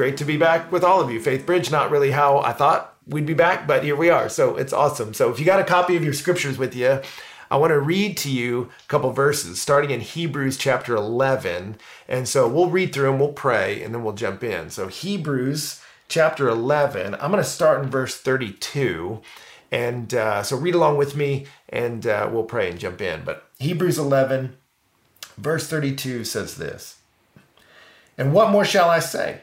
great to be back with all of you. Faithbridge, not really how I thought we'd be back, but here we are. So it's awesome. So if you got a copy of your scriptures with you, I want to read to you a couple verses starting in Hebrews chapter 11. And so we'll read through them, we'll pray, and then we'll jump in. So Hebrews chapter 11, I'm going to start in verse 32. And uh, so read along with me and uh, we'll pray and jump in. But Hebrews 11, verse 32 says this And what more shall I say?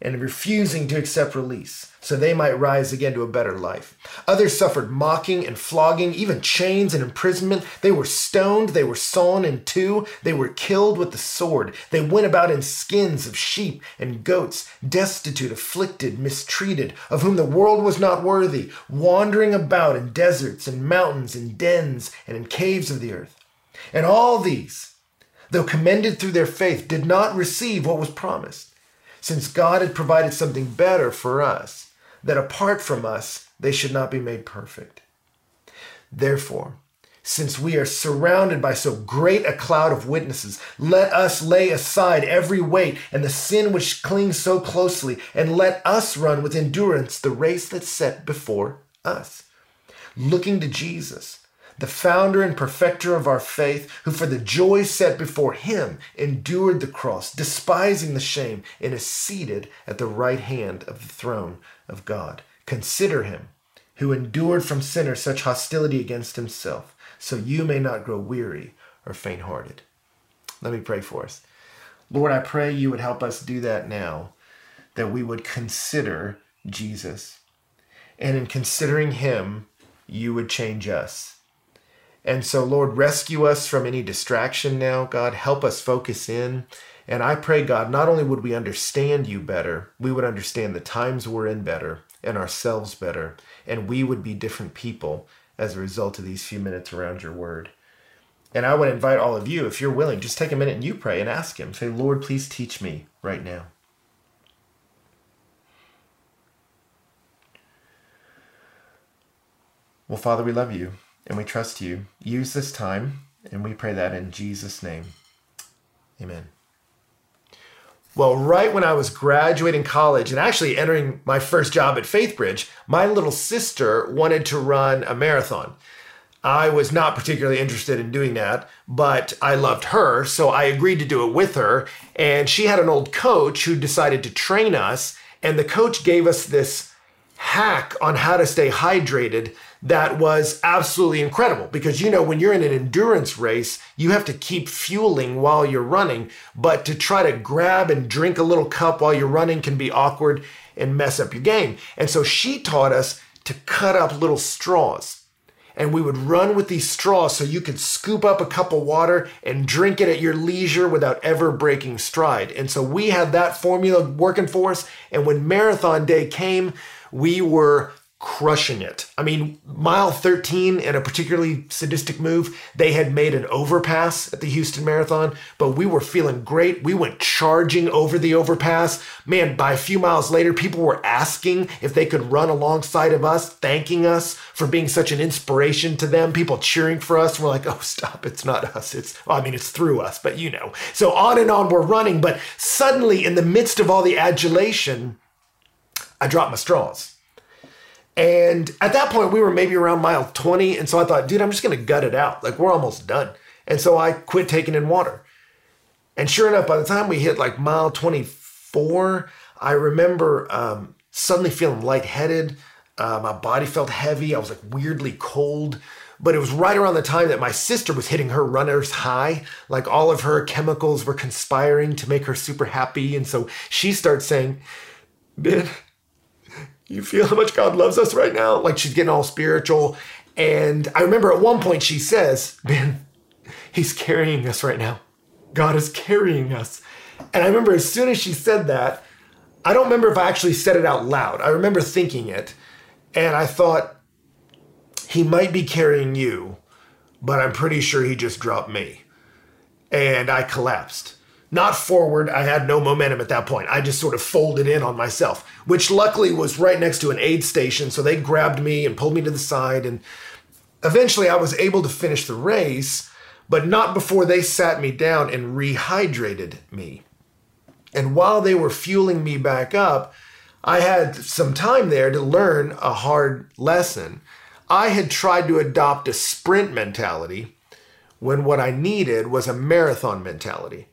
and refusing to accept release so they might rise again to a better life. Others suffered mocking and flogging, even chains and imprisonment. They were stoned, they were sawn in two, they were killed with the sword. They went about in skins of sheep and goats, destitute, afflicted, mistreated, of whom the world was not worthy, wandering about in deserts and mountains and dens and in caves of the earth. And all these, though commended through their faith, did not receive what was promised since God had provided something better for us, that apart from us, they should not be made perfect. Therefore, since we are surrounded by so great a cloud of witnesses, let us lay aside every weight and the sin which clings so closely, and let us run with endurance the race that's set before us. Looking to Jesus the founder and perfecter of our faith, who for the joy set before him endured the cross, despising the shame, and is seated at the right hand of the throne of God. Consider him who endured from sinners such hostility against himself, so you may not grow weary or faint hearted. Let me pray for us. Lord, I pray you would help us do that now, that we would consider Jesus. And in considering him, you would change us. And so, Lord, rescue us from any distraction now. God, help us focus in. And I pray, God, not only would we understand you better, we would understand the times we're in better and ourselves better, and we would be different people as a result of these few minutes around your word. And I would invite all of you, if you're willing, just take a minute and you pray and ask Him. Say, Lord, please teach me right now. Well, Father, we love you and we trust you. Use this time, and we pray that in Jesus' name. Amen. Well, right when I was graduating college and actually entering my first job at Faithbridge, my little sister wanted to run a marathon. I was not particularly interested in doing that, but I loved her, so I agreed to do it with her. And she had an old coach who decided to train us, and the coach gave us this hack on how to stay hydrated that was absolutely incredible. Because you know when you're in an endurance race you have to keep fueling while you're running. But to try to grab and drink a little cup while you're running can be awkward and mess up your game. And so she taught us to cut up little straws. And we would run with these straws so you could scoop up a cup of water and drink it at your leisure without ever breaking stride. And so we had that formula working for us. And when marathon day came we were crushing it. I mean, mile 13 in a particularly sadistic move, they had made an overpass at the Houston Marathon, but we were feeling great. We went charging over the overpass. Man, by a few miles later, people were asking if they could run alongside of us, thanking us for being such an inspiration to them. People cheering for us. We're like, oh, stop, it's not us. It's, well, I mean, it's through us, but you know. So on and on we're running, but suddenly in the midst of all the adulation, I dropped my straws. And at that point, we were maybe around mile 20. And so I thought, dude, I'm just going to gut it out. Like, we're almost done. And so I quit taking in water. And sure enough, by the time we hit like mile 24, I remember um, suddenly feeling lightheaded. Uh, my body felt heavy. I was like weirdly cold. But it was right around the time that my sister was hitting her runner's high. Like all of her chemicals were conspiring to make her super happy. And so she starts saying, Ben, you feel how much God loves us right now? Like she's getting all spiritual. And I remember at one point she says, Man, He's carrying us right now. God is carrying us. And I remember as soon as she said that, I don't remember if I actually said it out loud. I remember thinking it, and I thought, he might be carrying you, but I'm pretty sure he just dropped me. And I collapsed. Not forward, I had no momentum at that point. I just sort of folded in on myself, which luckily was right next to an aid station. So they grabbed me and pulled me to the side. And eventually I was able to finish the race, but not before they sat me down and rehydrated me. And while they were fueling me back up, I had some time there to learn a hard lesson. I had tried to adopt a sprint mentality when what I needed was a marathon mentality.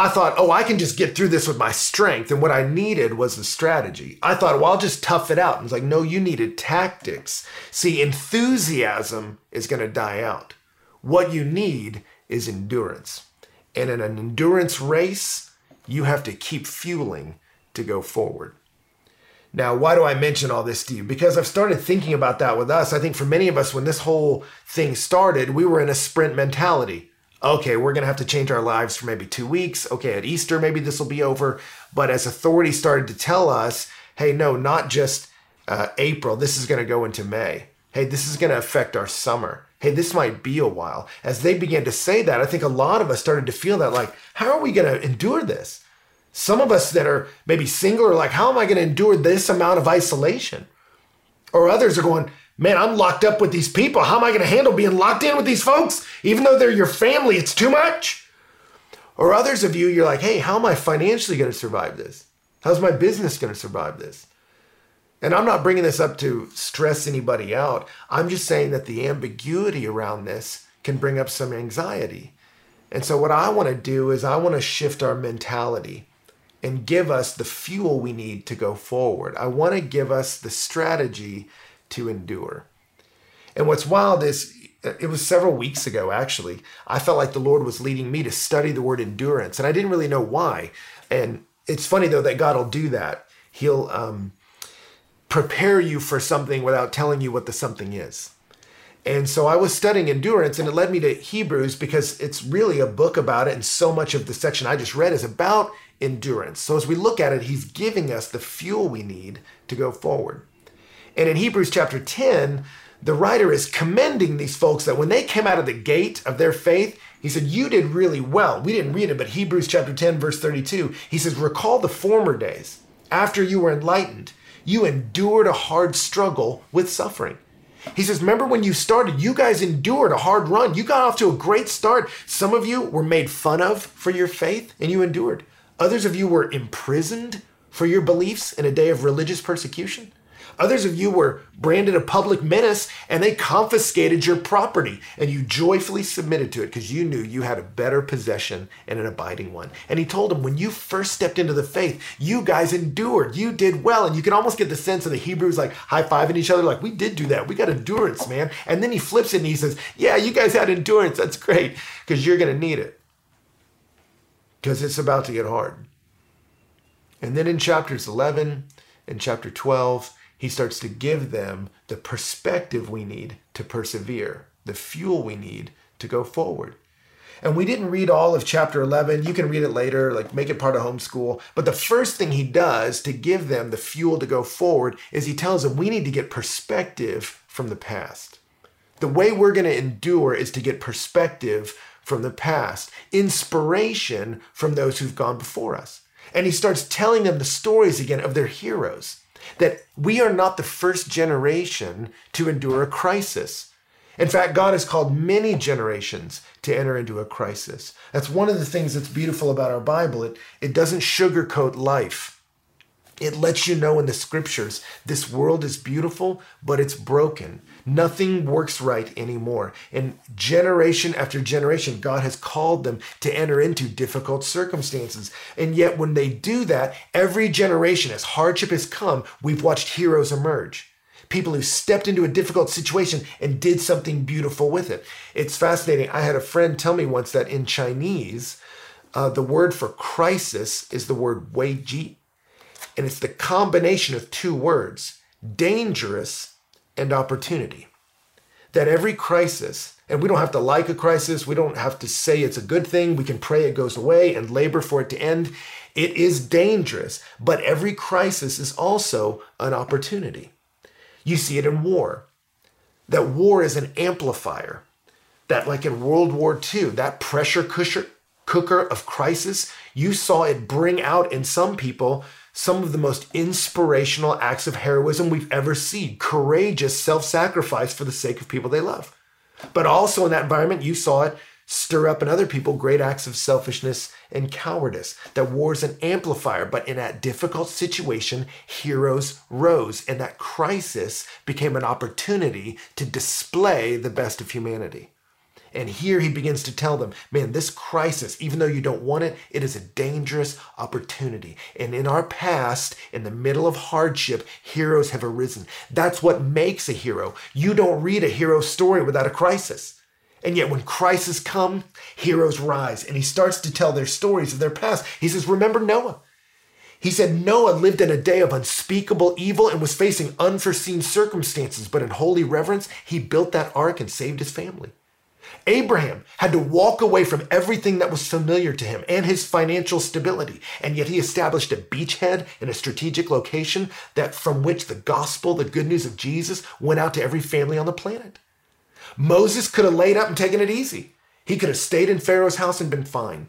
I thought, oh, I can just get through this with my strength. And what I needed was a strategy. I thought, well, I'll just tough it out. And it's like, no, you needed tactics. See, enthusiasm is going to die out. What you need is endurance. And in an endurance race, you have to keep fueling to go forward. Now, why do I mention all this to you? Because I've started thinking about that with us. I think for many of us, when this whole thing started, we were in a sprint mentality. Okay, we're going to have to change our lives for maybe two weeks. Okay, at Easter, maybe this will be over. But as authorities started to tell us, hey, no, not just uh, April, this is going to go into May. Hey, this is going to affect our summer. Hey, this might be a while. As they began to say that, I think a lot of us started to feel that like, how are we going to endure this? Some of us that are maybe single are like, how am I going to endure this amount of isolation? Or others are going, man, I'm locked up with these people. How am I going to handle being locked in with these folks? Even though they're your family, it's too much. Or others of you, you're like, hey, how am I financially going to survive this? How's my business going to survive this? And I'm not bringing this up to stress anybody out. I'm just saying that the ambiguity around this can bring up some anxiety. And so, what I want to do is, I want to shift our mentality and give us the fuel we need to go forward. I want to give us the strategy to endure. And what's wild is it was several weeks ago, actually. I felt like the Lord was leading me to study the word endurance, and I didn't really know why. And it's funny, though, that God will do that. He'll um, prepare you for something without telling you what the something is. And so I was studying endurance, and it led me to Hebrews because it's really a book about it. And so much of the section I just read is about endurance. So as we look at it, he's giving us the fuel we need to go forward. And in Hebrews chapter 10, the writer is commending these folks that when they came out of the gate of their faith, he said, You did really well. We didn't read it, but Hebrews chapter 10, verse 32, he says, Recall the former days after you were enlightened. You endured a hard struggle with suffering he says, Remember when you started, you guys endured a hard run. You got off to a great start. Some of you were made fun of for your faith and you endured. Others of you were imprisoned for your beliefs in a day of religious persecution. Others of you were branded a public menace and they confiscated your property and you joyfully submitted to it because you knew you had a better possession and an abiding one. And he told them, when you first stepped into the faith, you guys endured, you did well. And you can almost get the sense of the Hebrews like high fiving each other, like, we did do that. We got endurance, man. And then he flips it and he says, yeah, you guys had endurance. That's great because you're going to need it because it's about to get hard. And then in chapters 11 and chapter 12, he starts to give them the perspective we need to persevere, the fuel we need to go forward. And we didn't read all of chapter 11. You can read it later, like make it part of homeschool. But the first thing he does to give them the fuel to go forward is he tells them we need to get perspective from the past. The way we're going to endure is to get perspective from the past, inspiration from those who've gone before us. And he starts telling them the stories again of their heroes that we are not the first generation to endure a crisis. In fact, God has called many generations to enter into a crisis. That's one of the things that's beautiful about our Bible. It, it doesn't sugarcoat life. It lets you know in the scriptures this world is beautiful, but it's broken. Nothing works right anymore. And generation after generation, God has called them to enter into difficult circumstances. And yet, when they do that, every generation, as hardship has come, we've watched heroes emerge people who stepped into a difficult situation and did something beautiful with it. It's fascinating. I had a friend tell me once that in Chinese, uh, the word for crisis is the word wei ji. And it's the combination of two words dangerous and opportunity. that every crisis, and we don't have to like a crisis, we don't have to say it's a good thing, we can pray it goes away and labor for it to end. It is dangerous, but every crisis is also an opportunity. You see it in war, that war is an amplifier. That, like in World War II, that pressure cooker of crisis, you saw it bring out in some people some of the most inspirational acts of heroism we've ever seen courageous self sacrifice for the sake of people they love. But also in that environment, you saw it stir up in other people great acts of selfishness and cowardice. That war is an amplifier, but in that difficult situation, heroes rose, and that crisis became an opportunity to display the best of humanity. And here he begins to tell them, man, this crisis, even though you don't want it, it is a dangerous opportunity. And in our past, in the middle of hardship, heroes have arisen. That's what makes a hero. You don't read a hero story without a crisis. And yet, when crises come, heroes rise. And he starts to tell their stories of their past. He says, Remember Noah. He said Noah lived in a day of unspeakable evil and was facing unforeseen circumstances, but in holy reverence, he built that ark and saved his family. Abraham had to walk away from everything that was familiar to him and his financial stability, and yet he established a beachhead in a strategic location that from which the gospel, the good news of Jesus, went out to every family on the planet. Moses could have laid up and taken it easy. He could have stayed in Pharaoh's house and been fine.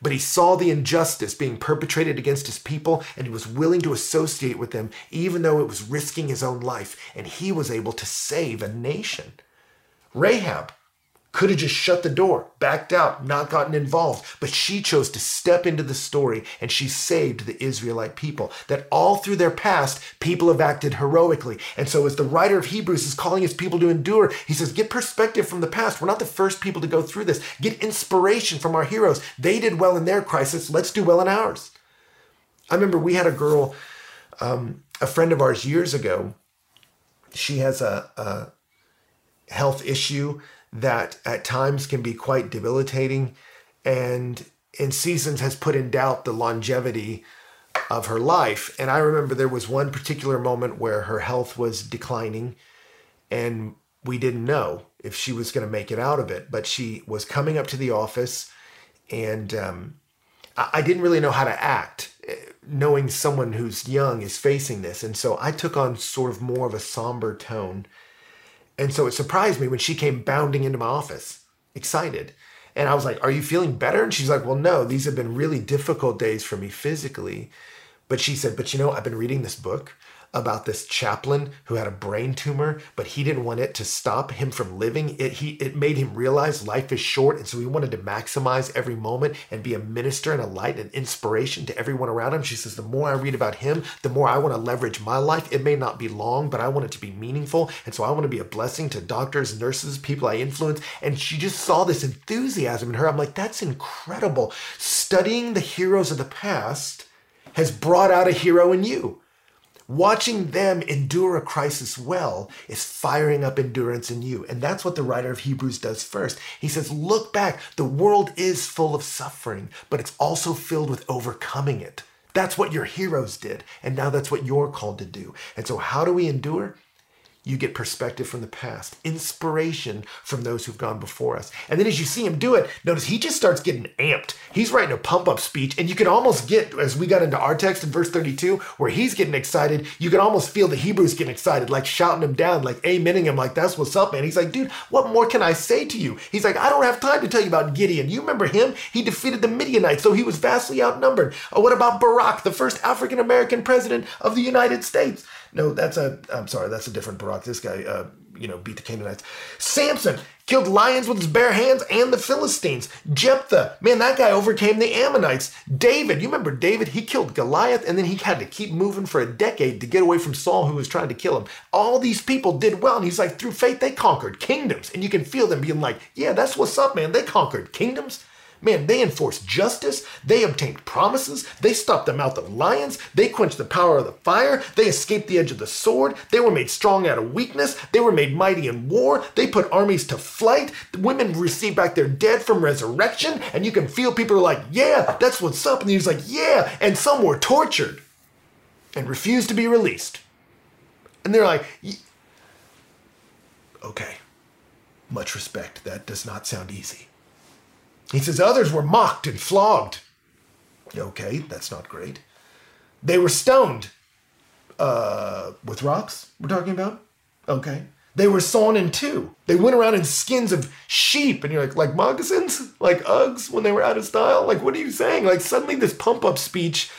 But he saw the injustice being perpetrated against his people, and he was willing to associate with them, even though it was risking his own life, and he was able to save a nation. Rahab could have just shut the door, backed out, not gotten involved. But she chose to step into the story and she saved the Israelite people. That all through their past, people have acted heroically. And so, as the writer of Hebrews is calling his people to endure, he says, Get perspective from the past. We're not the first people to go through this. Get inspiration from our heroes. They did well in their crisis. Let's do well in ours. I remember we had a girl, um, a friend of ours years ago. She has a, a health issue that at times can be quite debilitating and in seasons has put in doubt the longevity of her life. And I remember there was one particular moment where her health was declining and we didn't know if she was going to make it out of it. But she was coming up to the office and um, I didn't really know how to act eh, knowing someone who's young is facing this. And so I took on sort of more of a somber tone and so it surprised me when she came bounding into my office, excited. And I was like, Are you feeling better? And she's like, Well, no, these have been really difficult days for me physically. But she said, But you know, I've been reading this book about this chaplain who had a brain tumor, but he didn't want it to stop him from living. It he it made him realize life is short, and so he wanted to maximize every moment and be a minister and a light and inspiration to everyone around him. She says, the more I read about him, the more I want to leverage my life. It may not be long, but I want it to be meaningful, and so I want to be a blessing to doctors, nurses, people I influence. And she just saw this enthusiasm in her. I'm like, that's incredible. Studying the heroes of the past has brought out a hero in you. Watching them endure a crisis well is firing up endurance in you. And that's what the writer of Hebrews does first. He says, Look back. The world is full of suffering, but it's also filled with overcoming it. That's what your heroes did. And now that's what you're called to do. And so, how do we endure? You get perspective from the past, inspiration from those who've gone before us. And then as you see him do it, notice he just starts getting amped. He's writing a pump up speech, and you can almost get, as we got into our text in verse 32, where he's getting excited, you can almost feel the Hebrews getting excited, like shouting him down, like amening him, like, that's what's up, man. He's like, dude, what more can I say to you? He's like, I don't have time to tell you about Gideon. You remember him? He defeated the Midianites, so he was vastly outnumbered. Oh, what about Barack, the first African American president of the United States? No, that's a. I'm sorry, that's a different Barak. This guy, uh, you know, beat the Canaanites. Samson killed lions with his bare hands and the Philistines. Jephthah, man, that guy overcame the Ammonites. David, you remember David? He killed Goliath, and then he had to keep moving for a decade to get away from Saul, who was trying to kill him. All these people did well, and he's like, through faith, they conquered kingdoms, and you can feel them being like, yeah, that's what's up, man. They conquered kingdoms. Man, they enforced justice. They obtained promises. They stopped the mouth of lions. They quenched the power of the fire. They escaped the edge of the sword. They were made strong out of weakness. They were made mighty in war. They put armies to flight. The women received back their dead from resurrection. And you can feel people are like, yeah, that's what's up. And he's like, yeah. And some were tortured and refused to be released. And they're like, okay, Much respect. That does not sound easy. He says others were mocked and flogged. Okay, that's not great. They were stoned. Uh, with rocks, we're talking about? Okay. They were sawn in two. They went around in skins of sheep, and you're like, like moccasins? Like Uggs when they were out of style? Like, what are you saying? Like, suddenly this pump up speech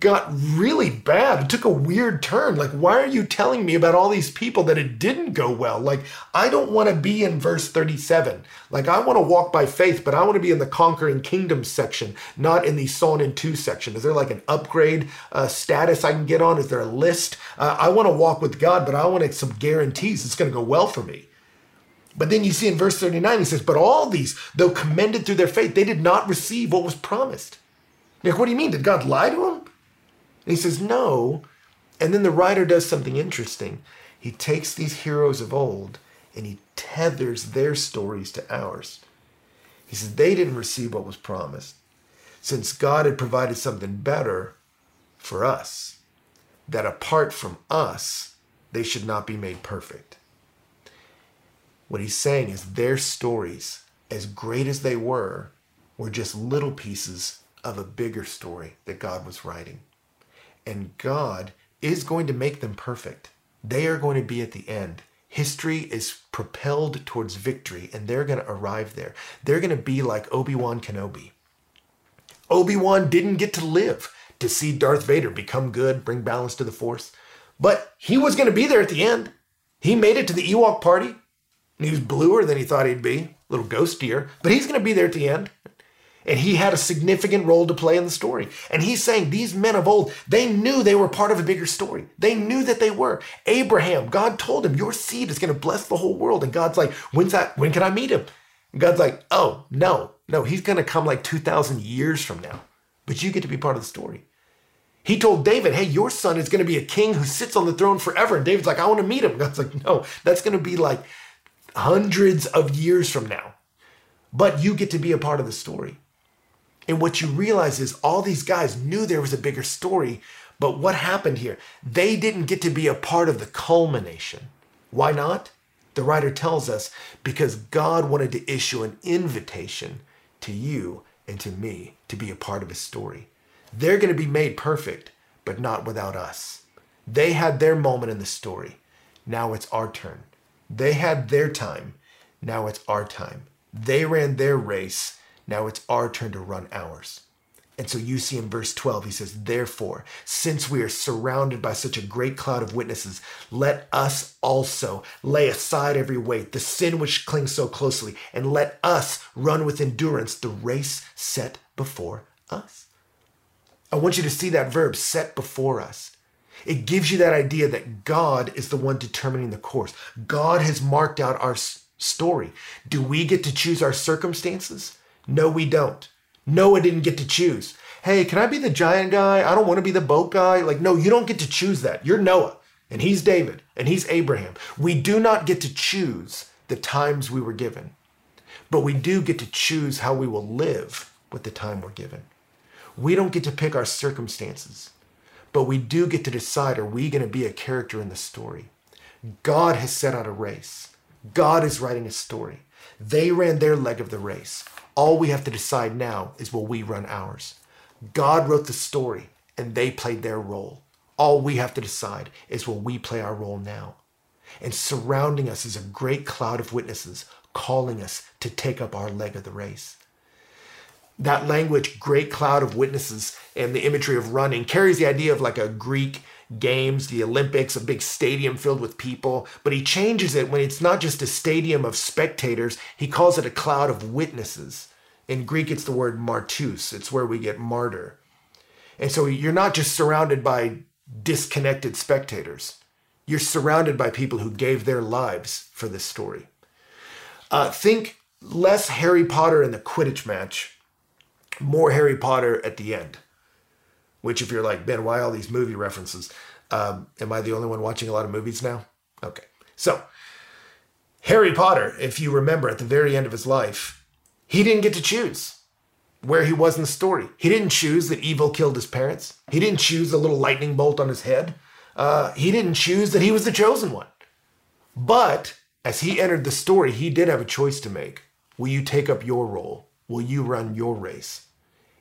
got really bad. It took a weird turn. Like, why are you telling me about all these people that it didn't go well? Like, I don't want to be in verse 37. Like, I want to walk by faith, but I want to be in the conquering kingdom section, not in the sawn in two section. Is there like an upgrade uh, status I can get on? Is there a list? Uh, I want to walk with God, but I want some guarantees it's going to go well for me. But then you see in verse 39, he says, But all these, though commended through their faith, they did not receive what was promised. Like, what do you mean? Did God lie to them? And he says, No. And then the writer does something interesting. He takes these heroes of old and he tethers their stories to ours. He says, They didn't receive what was promised since God had provided something better for us, that apart from us, they should not be made perfect. What he's saying is their stories, as great as they were, were just little pieces of a bigger story that God was writing and God is going to make them perfect. They are going to be at the end. History is propelled towards victory, and they're going to arrive there. They're going to be like Obi Wan Kenobi. Obi Wan didn't get to live to see Darth Vader become good, bring balance to the Force, but he was going to be there at the end. He made it to the Ewok party, he was bluer than he thought he'd be, a little ghostier, but he's going to be there at the end and he had a significant role to play in the story. And he's saying these men of old, they knew they were part of a bigger story. They knew that they were. Abraham, God told him, Your seed is going to bless the whole world. And God's like, When's that? When can I meet him? And God's like, Oh, no, no, he's going to come like 2,000 years from now. But you get to be part of the story. He told David, Hey, your son is going to be a king who sits on the throne forever. And David's like, I want to meet him. God's like, No, that's going to be like hundreds of years from now. But you get to be a part of the story. And what you realize is all these guys knew there was a bigger story, but what happened here? They didn't get to be a part of the culmination. Why not? The writer tells us because God wanted to issue an invitation to you and to me to be a part of his story. They're going to be made perfect, but not without us. They had their moment in the story. Now it's our turn. They had their time. Now it's our time. They ran their race. Now it's our turn to run ours. And so you see in verse 12, he says, Therefore, since we are surrounded by such a great cloud of witnesses, let us also lay aside every weight, the sin which clings so closely, and let us run with endurance the race set before us. I want you to see that verb, set before us. It gives you that idea that God is the one determining the course. God has marked out our story. Do we get to choose our circumstances? No, we don't. Noah didn't get to choose. Hey, can I be the giant guy? I don't want to be the boat guy. Like, no, you don't get to choose that. You're Noah, and he's David, and he's Abraham. We do not get to choose the times we were given, but we do get to choose how we will live with the time we're given. We don't get to pick our circumstances, but we do get to decide are we going to be a character in the story? God has set out a race. God is writing a story. They ran their leg of the race. All we have to decide now is will we run ours? God wrote the story and they played their role. All we have to decide is will we play our role now? And surrounding us is a great cloud of witnesses calling us to take up our leg of the race. That language, great cloud of witnesses, and the imagery of running carries the idea of like a Greek games, the Olympics, a big stadium filled with people, but he changes it when it's not just a stadium of spectators, he calls it a cloud of witnesses. In Greek, it's the word martus, it's where we get martyr. And so you're not just surrounded by disconnected spectators, you're surrounded by people who gave their lives for this story. Uh, think less Harry Potter in the Quidditch match, more Harry Potter at the end. Which, if you're like, Ben, why all these movie references? Um, am I the only one watching a lot of movies now? Okay. So, Harry Potter, if you remember at the very end of his life, he didn't get to choose where he was in the story. He didn't choose that evil killed his parents. He didn't choose the little lightning bolt on his head. Uh, he didn't choose that he was the chosen one. But as he entered the story, he did have a choice to make. Will you take up your role? Will you run your race?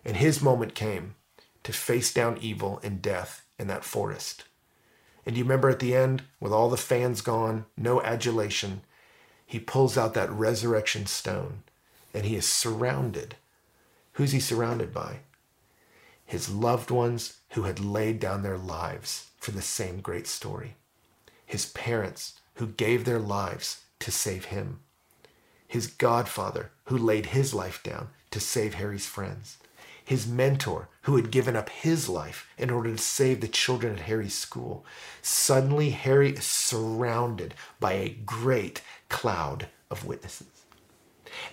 And his moment came to face down evil and death in that forest. And you remember at the end, with all the fans gone, no adulation, he pulls out that resurrection stone and he is surrounded. Who's he surrounded by? His loved ones who had laid down their lives for the same great story. His parents who gave their lives to save him. His godfather who laid his life down to save Harry's friends his mentor, who had given up his life in order to save the children at Harry's school. Suddenly, Harry is surrounded by a great cloud of witnesses.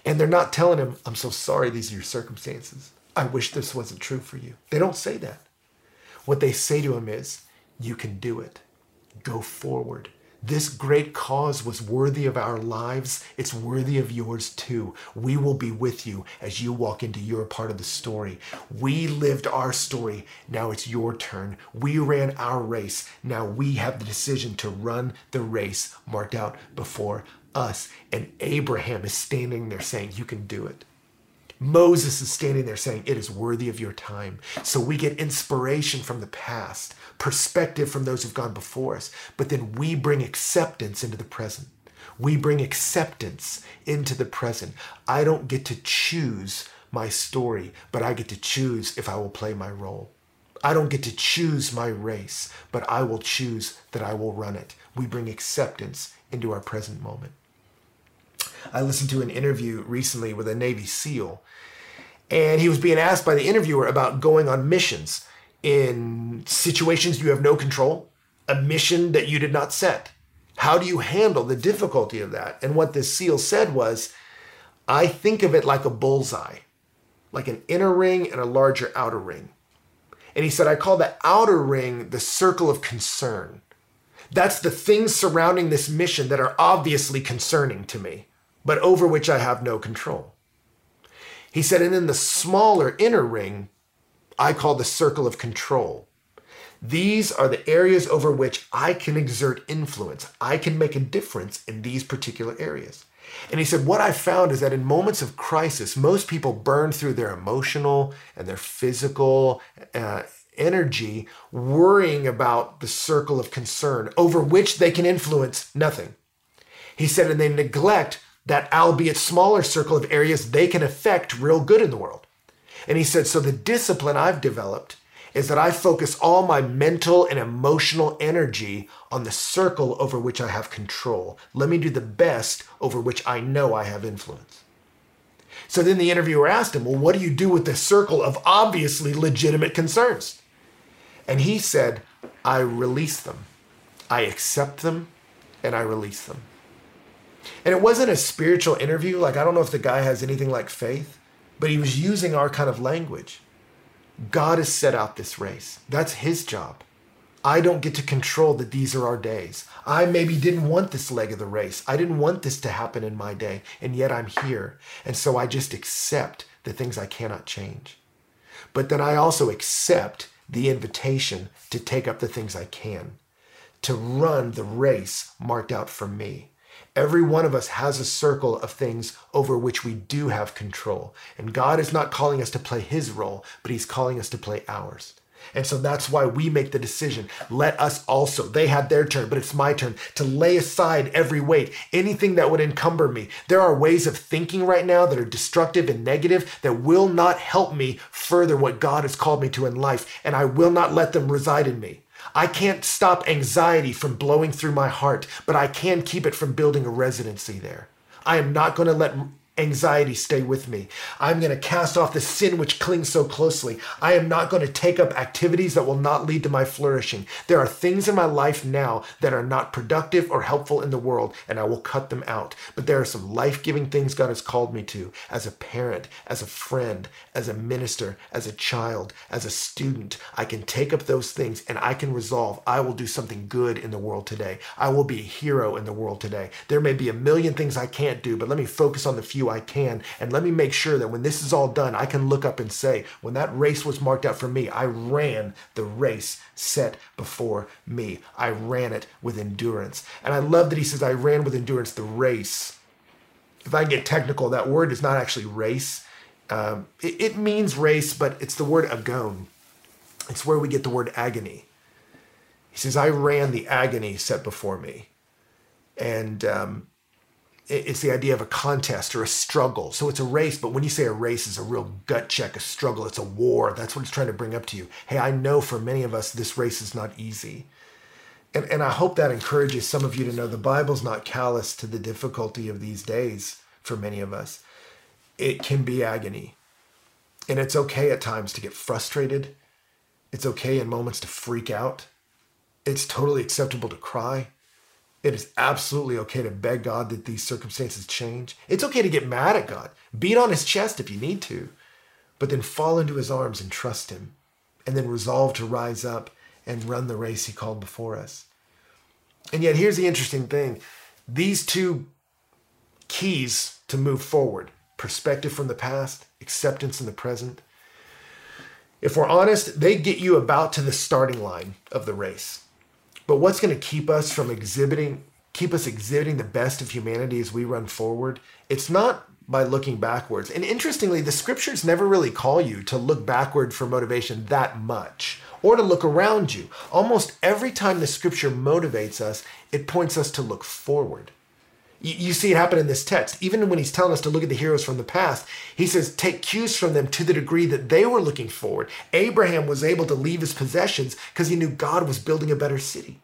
And they're not telling him, I'm so sorry, these are your circumstances. I wish this wasn't true for you. They don't say that. What they say to him is, You can do it. Go forward. This great cause was worthy of our lives. It's worthy of yours too. We will be with you as you walk into your part of the story. We lived our story. Now it's your turn. We ran our race. Now we have the decision to run the race marked out before us. And Abraham is standing there saying, You can do it. Moses is standing there saying, It is worthy of your time. So we get inspiration from the past perspective from those who've gone before us, but then we bring acceptance into the present. We bring acceptance into the present. I don't get to choose my story, but I get to choose if I will play my role. I don't get to choose my race, but I will choose that I will run it. We bring acceptance into our present moment. I listened to an interview recently with a Navy SEAL, and he was being asked by the interviewer about going on missions in situations you have no control, a mission that you did not set. How do you handle the difficulty of that? And what this SEAL said was, I think of it like a bullseye, like an inner ring and a larger outer ring. And he said, I call the outer ring the circle of concern. That's the things surrounding this mission that are obviously concerning to me, but over which I have no control. He said, and in the smaller inner ring I call the circle of control. These are the areas over which I can exert influence. I can make a difference in these particular areas. And he said, What I found is that in moments of crisis, most people burn through their emotional and their physical uh, energy worrying about the circle of concern over which they can influence nothing. He said, and they neglect that albeit smaller circle of areas they can affect real good in the world. And he said, So the discipline I've developed is that I focus all my mental and emotional energy on the circle over which I have control. Let me do the best over which I know I have influence. So then the interviewer asked him, Well, what do you do with this circle of obviously legitimate concerns? And he said, I release them, I accept them, and I release them. And it wasn't a spiritual interview. Like, I don't know if the guy has anything like faith but he was using our kind of language. God has set out this race. That's his job. I don't get to control that these are our days. I maybe didn't want this leg of the race. I didn't want this to happen in my day, and yet I'm here. And so I just accept the things I cannot change. But then I also accept the invitation to take up the things I can, to run the race marked out for me. Every one of us has a circle of things over which we do have control. And God is not calling us to play his role, but he's calling us to play ours. And so that's why we make the decision. Let us also, they had their turn, but it's my turn to lay aside every weight, anything that would encumber me. There are ways of thinking right now that are destructive and negative that will not help me further what God has called me to in life, and I will not let them reside in me. I can't stop anxiety from blowing through my heart, but I can keep it from building a residency there. I am not going to let anxiety stay with me. I'm going to cast off the sin which clings so closely. I am not going to take up activities that will not lead to my flourishing. There are things in my life now that are not productive or helpful in the world, and I will cut them out. But there are some life giving things God has called me to as a parent, as a friend, as a minister, as a child, as a student. I can take up those things and I can resolve I will do something good in the world today. I will be a hero in the world today. There may be a million things I can't do, but let me focus on the few you I can. And let me make sure that when this is all done, I can look up and say, when that race was marked out for me, I ran the race set before me. I ran it with endurance. And I love that he says, I ran with endurance the race. If I get technical, that word is not actually race. Um, it, it means race, but it's the word agon. It's where we get the word agony. He says, I ran the agony set before me. And um, it's the idea of a contest or a struggle. So it's a race, but when you say a race is a real gut check, a struggle, it's a war. That's what it's trying to bring up to you. Hey, I know for many of us, this race is not easy. And, and I hope that encourages some of you to know the Bible's not callous to the difficulty of these days for many of us. It can be agony. And it's okay at times to get frustrated. It's okay in moments to freak out. It's totally acceptable to cry. It is absolutely okay to beg God that these circumstances change. It's okay to get mad at God, beat on his chest if you need to, but then fall into his arms and trust him, and then resolve to rise up and run the race he called before us. And yet, here's the interesting thing these two keys to move forward perspective from the past, acceptance in the present. If we're honest, they get you about to the starting line of the race. But what's going to keep us from exhibiting, keep us exhibiting the best of humanity as we run forward? It's not by looking backwards. And interestingly, the scriptures never really call you to look backward for motivation that much or to look around you. Almost every time the scripture motivates us, it points us to look forward. You, see it happen in this text. Even when he's telling us to look at the heroes from the past, he says, take cues from them to the degree that they were looking forward. Abraham was able to leave his possessions because he knew God was building a better city.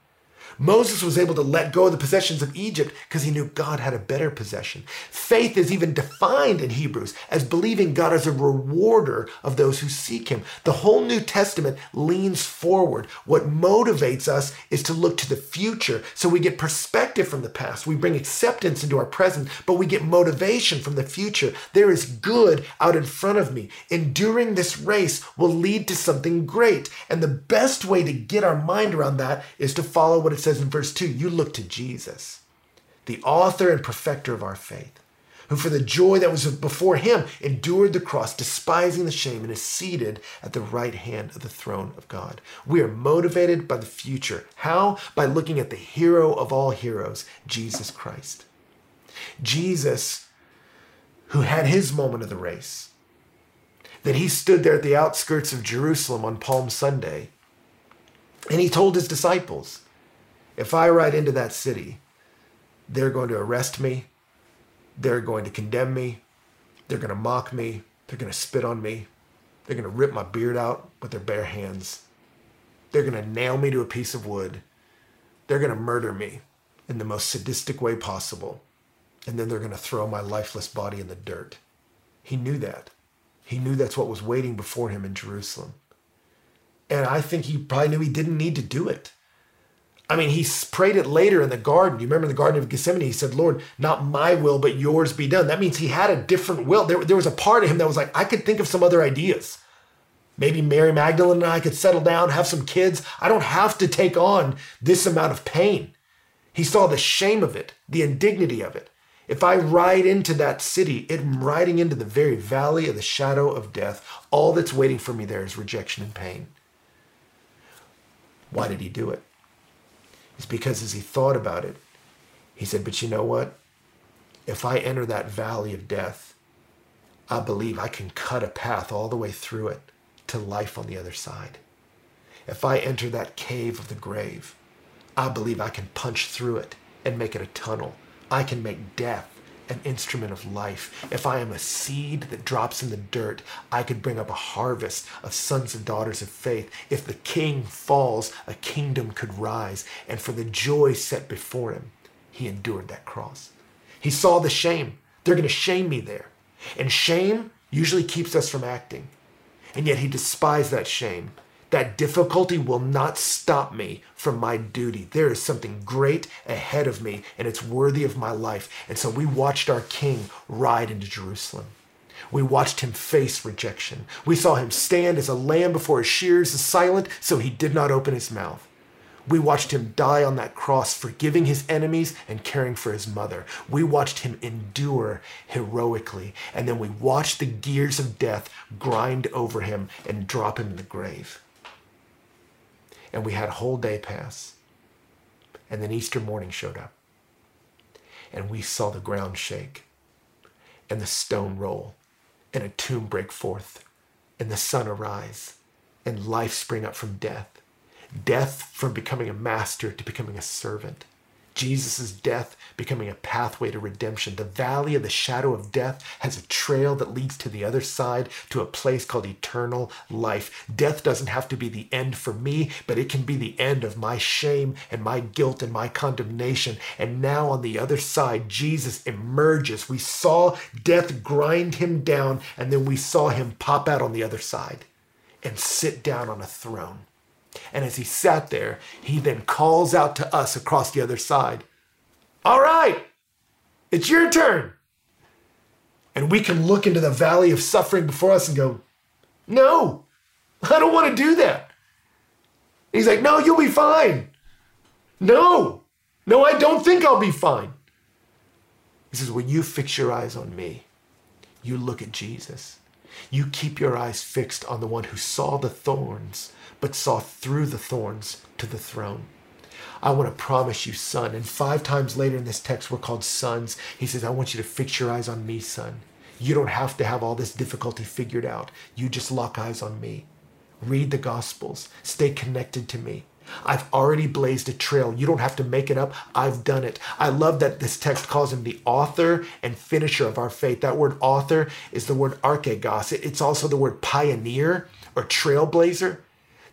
Moses was able to let go of the possessions of Egypt because he knew God had a better possession. Faith is even defined in Hebrews as believing God as a rewarder of those who seek him. The whole New Testament leans forward. What motivates us is to look to the future so we get perspective from the past. We bring acceptance into our present, but we get motivation from the future. There is good out in front of me. Enduring this race will lead to something great. And the best way to get our mind around that is to follow what it says says in verse 2 you look to Jesus, the author and perfecter of our faith, who for the joy that was before him endured the cross, despising the shame, and is seated at the right hand of the throne of God. We are motivated by the future. How? By looking at the hero of all heroes, Jesus Christ. Jesus, who had his moment of the race, that he stood there at the outskirts of Jerusalem on Palm Sunday, and he told his disciples, if I ride into that city, they're going to arrest me. They're going to condemn me. They're going to mock me. They're going to spit on me. They're going to rip my beard out with their bare hands. They're going to nail me to a piece of wood. They're going to murder me in the most sadistic way possible. And then they're going to throw my lifeless body in the dirt. He knew that. He knew that's what was waiting before him in Jerusalem. And I think he probably knew he didn't need to do it. I mean, he prayed it later in the garden. You remember in the Garden of Gethsemane, he said, Lord, not my will, but yours be done. That means he had a different will. There, there was a part of him that was like, I could think of some other ideas. Maybe Mary Magdalene and I could settle down, have some kids. I don't have to take on this amount of pain. He saw the shame of it, the indignity of it. If I ride into that city, I'm riding into the very valley of the shadow of death. All that's waiting for me there is rejection and pain. Why did he do it? Is because as he thought about it, he said, But you know what? If I enter that valley of death, I believe I can cut a path all the way through it to life on the other side. If I enter that cave of the grave, I believe I can punch through it and make it a tunnel. I can make death an instrument of life. If I am a seed that drops in the dirt, I could bring up a harvest of sons and daughters of faith. If the king falls, a kingdom could rise. And for the joy set before him, he endured that cross. He saw the shame. They're going to shame me there. And shame usually keeps us from acting. And yet he despised that shame that difficulty will not stop me from my duty. There is something great ahead of me, and it's worthy of my life. And so we watched our king ride into Jerusalem. We watched him face rejection. We saw him stand as a lamb before his shears, silent, so he did not open his mouth. We watched him die on that cross, forgiving his enemies and caring for his mother. We watched him endure heroically. And then we watched the gears of death grind over him and drop him in the grave. And we had a whole day pass. And then Easter morning showed up. And we saw the ground shake and the stone roll and a tomb break forth and the sun arise and life spring up from death death from becoming a master to becoming a servant. Jesus' death becoming a pathway to redemption. The valley of the shadow of death has a trail that leads to the other side to a place called eternal life. Death doesn't have to be the end for me, but it can be the end of my shame and my guilt and my condemnation. And now on the other side, Jesus emerges. We saw death grind him down, and then we saw him pop out on the other side and sit down on a throne. And as he sat there, he then calls out to us across the other side All right, it's your turn. And we can look into the valley of suffering before us and go, No, I don't want to do that. He's like, No, you'll be fine. No, no, I don't think I'll be fine. He says, When you fix your eyes on me, you look at Jesus. You keep your eyes fixed on the one who saw the thorns but saw through the thorns to the throne. I want to promise you, son. And five times later in this text, we're called sons. He says, I want you to fix your eyes on me, son. You don't have to have all this difficulty figured out. You just lock eyes on me. Read the Gospels. Stay connected to me. I've already blazed a trail. You don't have to make it up. I've done it. I love that this text calls him the author and finisher of our faith. That word author is the word archegos. It's also the word pioneer or trailblazer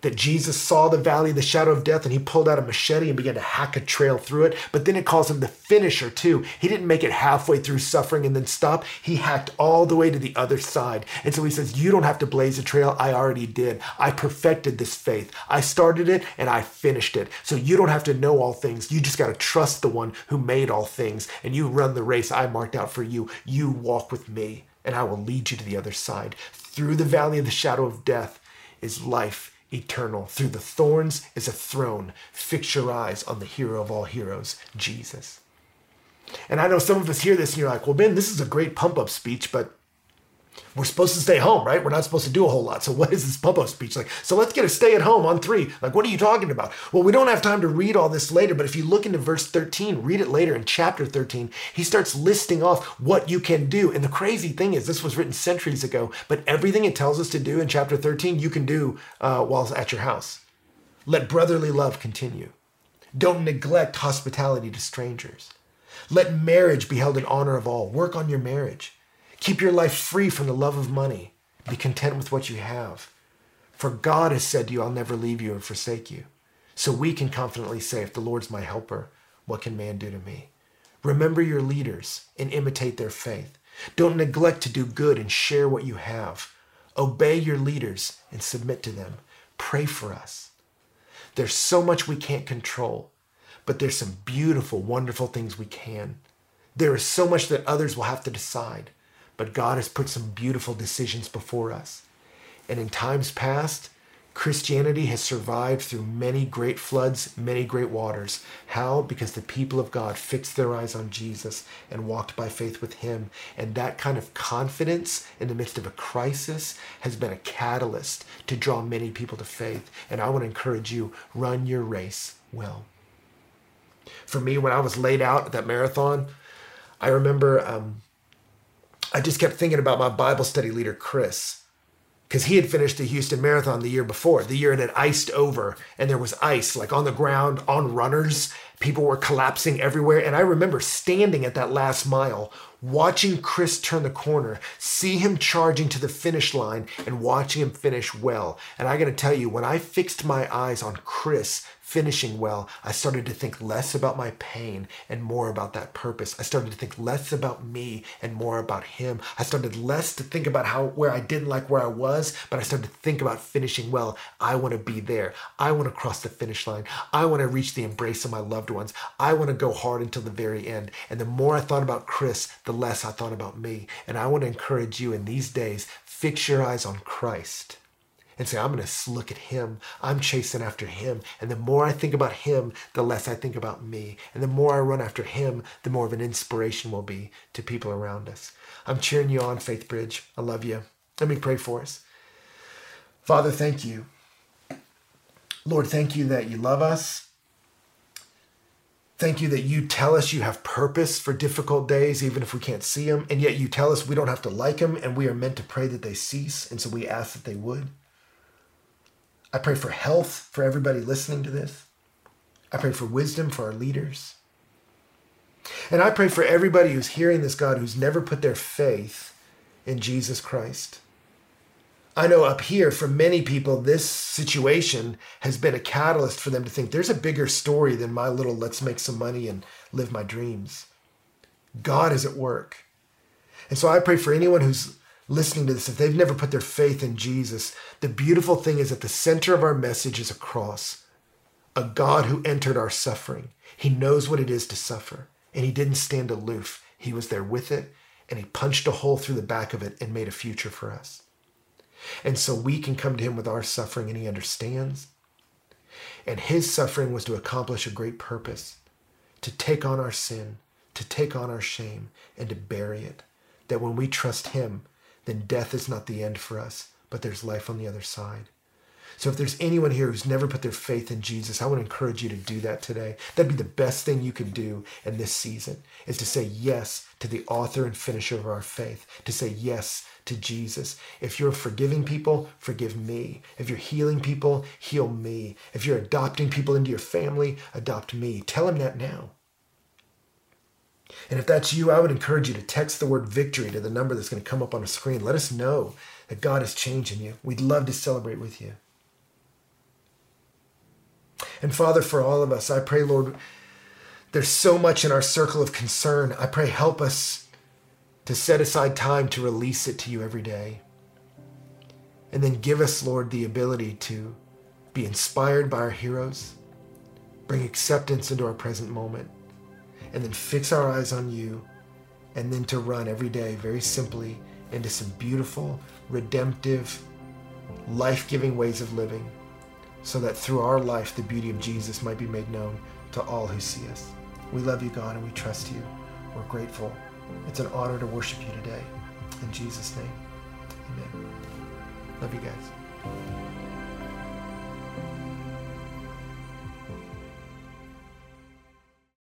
that Jesus saw the valley of the shadow of death and he pulled out a machete and began to hack a trail through it. But then it calls him the finisher too. He didn't make it halfway through suffering and then stop. He hacked all the way to the other side. And so he says, You don't have to blaze a trail. I already did. I perfected this faith. I started it and I finished it. So you don't have to know all things. You just got to trust the one who made all things and you run the race I marked out for you. You walk with me and I will lead you to the other side. Through the valley of the shadow of death is life eternal. Through the thorns is a throne. Fix your eyes on the hero of all heroes, Jesus. And I know some of us hear this and you're like, well, Ben, this is a great pump up speech, but we're supposed to stay home, right? We're not supposed to do a whole lot. So what is this up speech like? So let's get a stay at home on three. Like, what are you talking about? Well, we don't have time to read all this later, but if you look into verse 13, read it later in chapter 13, he starts listing off what you can do. And the crazy thing is, this was written centuries ago, but everything it tells us to do in chapter 13, you can do uh, while at your house. Let brotherly love continue. Don't neglect hospitality to strangers. Let marriage be held in honor of all. Work on your marriage. Keep your life free from the love of money. Be content with what you have. For God has said to you, I'll never leave you or forsake you. So we can confidently say, if the Lord's my helper, what can man do to me? Remember your leaders and imitate their faith. Don't neglect to do good and share what you have. Obey your leaders and submit to them. Pray for us. There's so much we can't control, but there's some beautiful, wonderful things we can. There is so much that others will have to decide. But God has put some beautiful decisions before us. And in times past, Christianity has survived through many great floods, many great waters. How? Because the people of God fixed their eyes on Jesus and walked by faith with Him. And that kind of confidence in the midst of a crisis has been a catalyst to draw many people to faith. And I want to encourage you run your race well. For me, when I was laid out at that marathon, I remember um, I just kept thinking about my Bible study leader, Chris, because he had finished the Houston Marathon the year before. The year it had iced over, and there was ice like on the ground, on runners. People were collapsing everywhere. And I remember standing at that last mile, watching Chris turn the corner, see him charging to the finish line, and watching him finish well. And I got to tell you, when I fixed my eyes on Chris finishing well, I started to think less about my pain and more about that purpose. I started to think less about me and more about him. I started less to think about how where I didn't like where I was, but I started to think about finishing well. I want to be there. I want to cross the finish line. I want to reach the embrace of my loved ones. I want to go hard until the very end. And the more I thought about Chris, the less I thought about me. And I want to encourage you in these days, fix your eyes on Christ and say, I'm going to look at him. I'm chasing after him. And the more I think about him, the less I think about me. And the more I run after him, the more of an inspiration will be to people around us. I'm cheering you on, Faithbridge. I love you. Let me pray for us. Father, thank you. Lord, thank you that you love us. Thank you that you tell us you have purpose for difficult days, even if we can't see them. And yet you tell us we don't have to like them and we are meant to pray that they cease. And so we ask that they would. I pray for health for everybody listening to this. I pray for wisdom for our leaders. And I pray for everybody who's hearing this, God, who's never put their faith in Jesus Christ. I know up here, for many people, this situation has been a catalyst for them to think there's a bigger story than my little let's make some money and live my dreams. God is at work. And so I pray for anyone who's listening to this, if they've never put their faith in Jesus, the beautiful thing is at the center of our message is a cross, a God who entered our suffering. He knows what it is to suffer, and He didn't stand aloof. He was there with it, and He punched a hole through the back of it and made a future for us. And so we can come to Him with our suffering, and He understands. And His suffering was to accomplish a great purpose to take on our sin, to take on our shame, and to bury it. That when we trust Him, then death is not the end for us, but there's life on the other side. So if there's anyone here who's never put their faith in Jesus, I would encourage you to do that today. That'd be the best thing you could do in this season is to say yes to the author and finisher of our faith, to say yes to Jesus. If you're forgiving people, forgive me. If you're healing people, heal me. If you're adopting people into your family, adopt me. Tell him that now. And if that's you, I would encourage you to text the word victory to the number that's going to come up on the screen. Let us know that God is changing you. We'd love to celebrate with you. And Father, for all of us, I pray, Lord, there's so much in our circle of concern. I pray, help us to set aside time to release it to you every day. And then give us, Lord, the ability to be inspired by our heroes, bring acceptance into our present moment, and then fix our eyes on you, and then to run every day very simply into some beautiful, redemptive, life giving ways of living, so that through our life the beauty of Jesus might be made known to all who see us. We love you, God, and we trust you. We're grateful. It's an honor to worship you today. In Jesus' name, amen. Love you guys.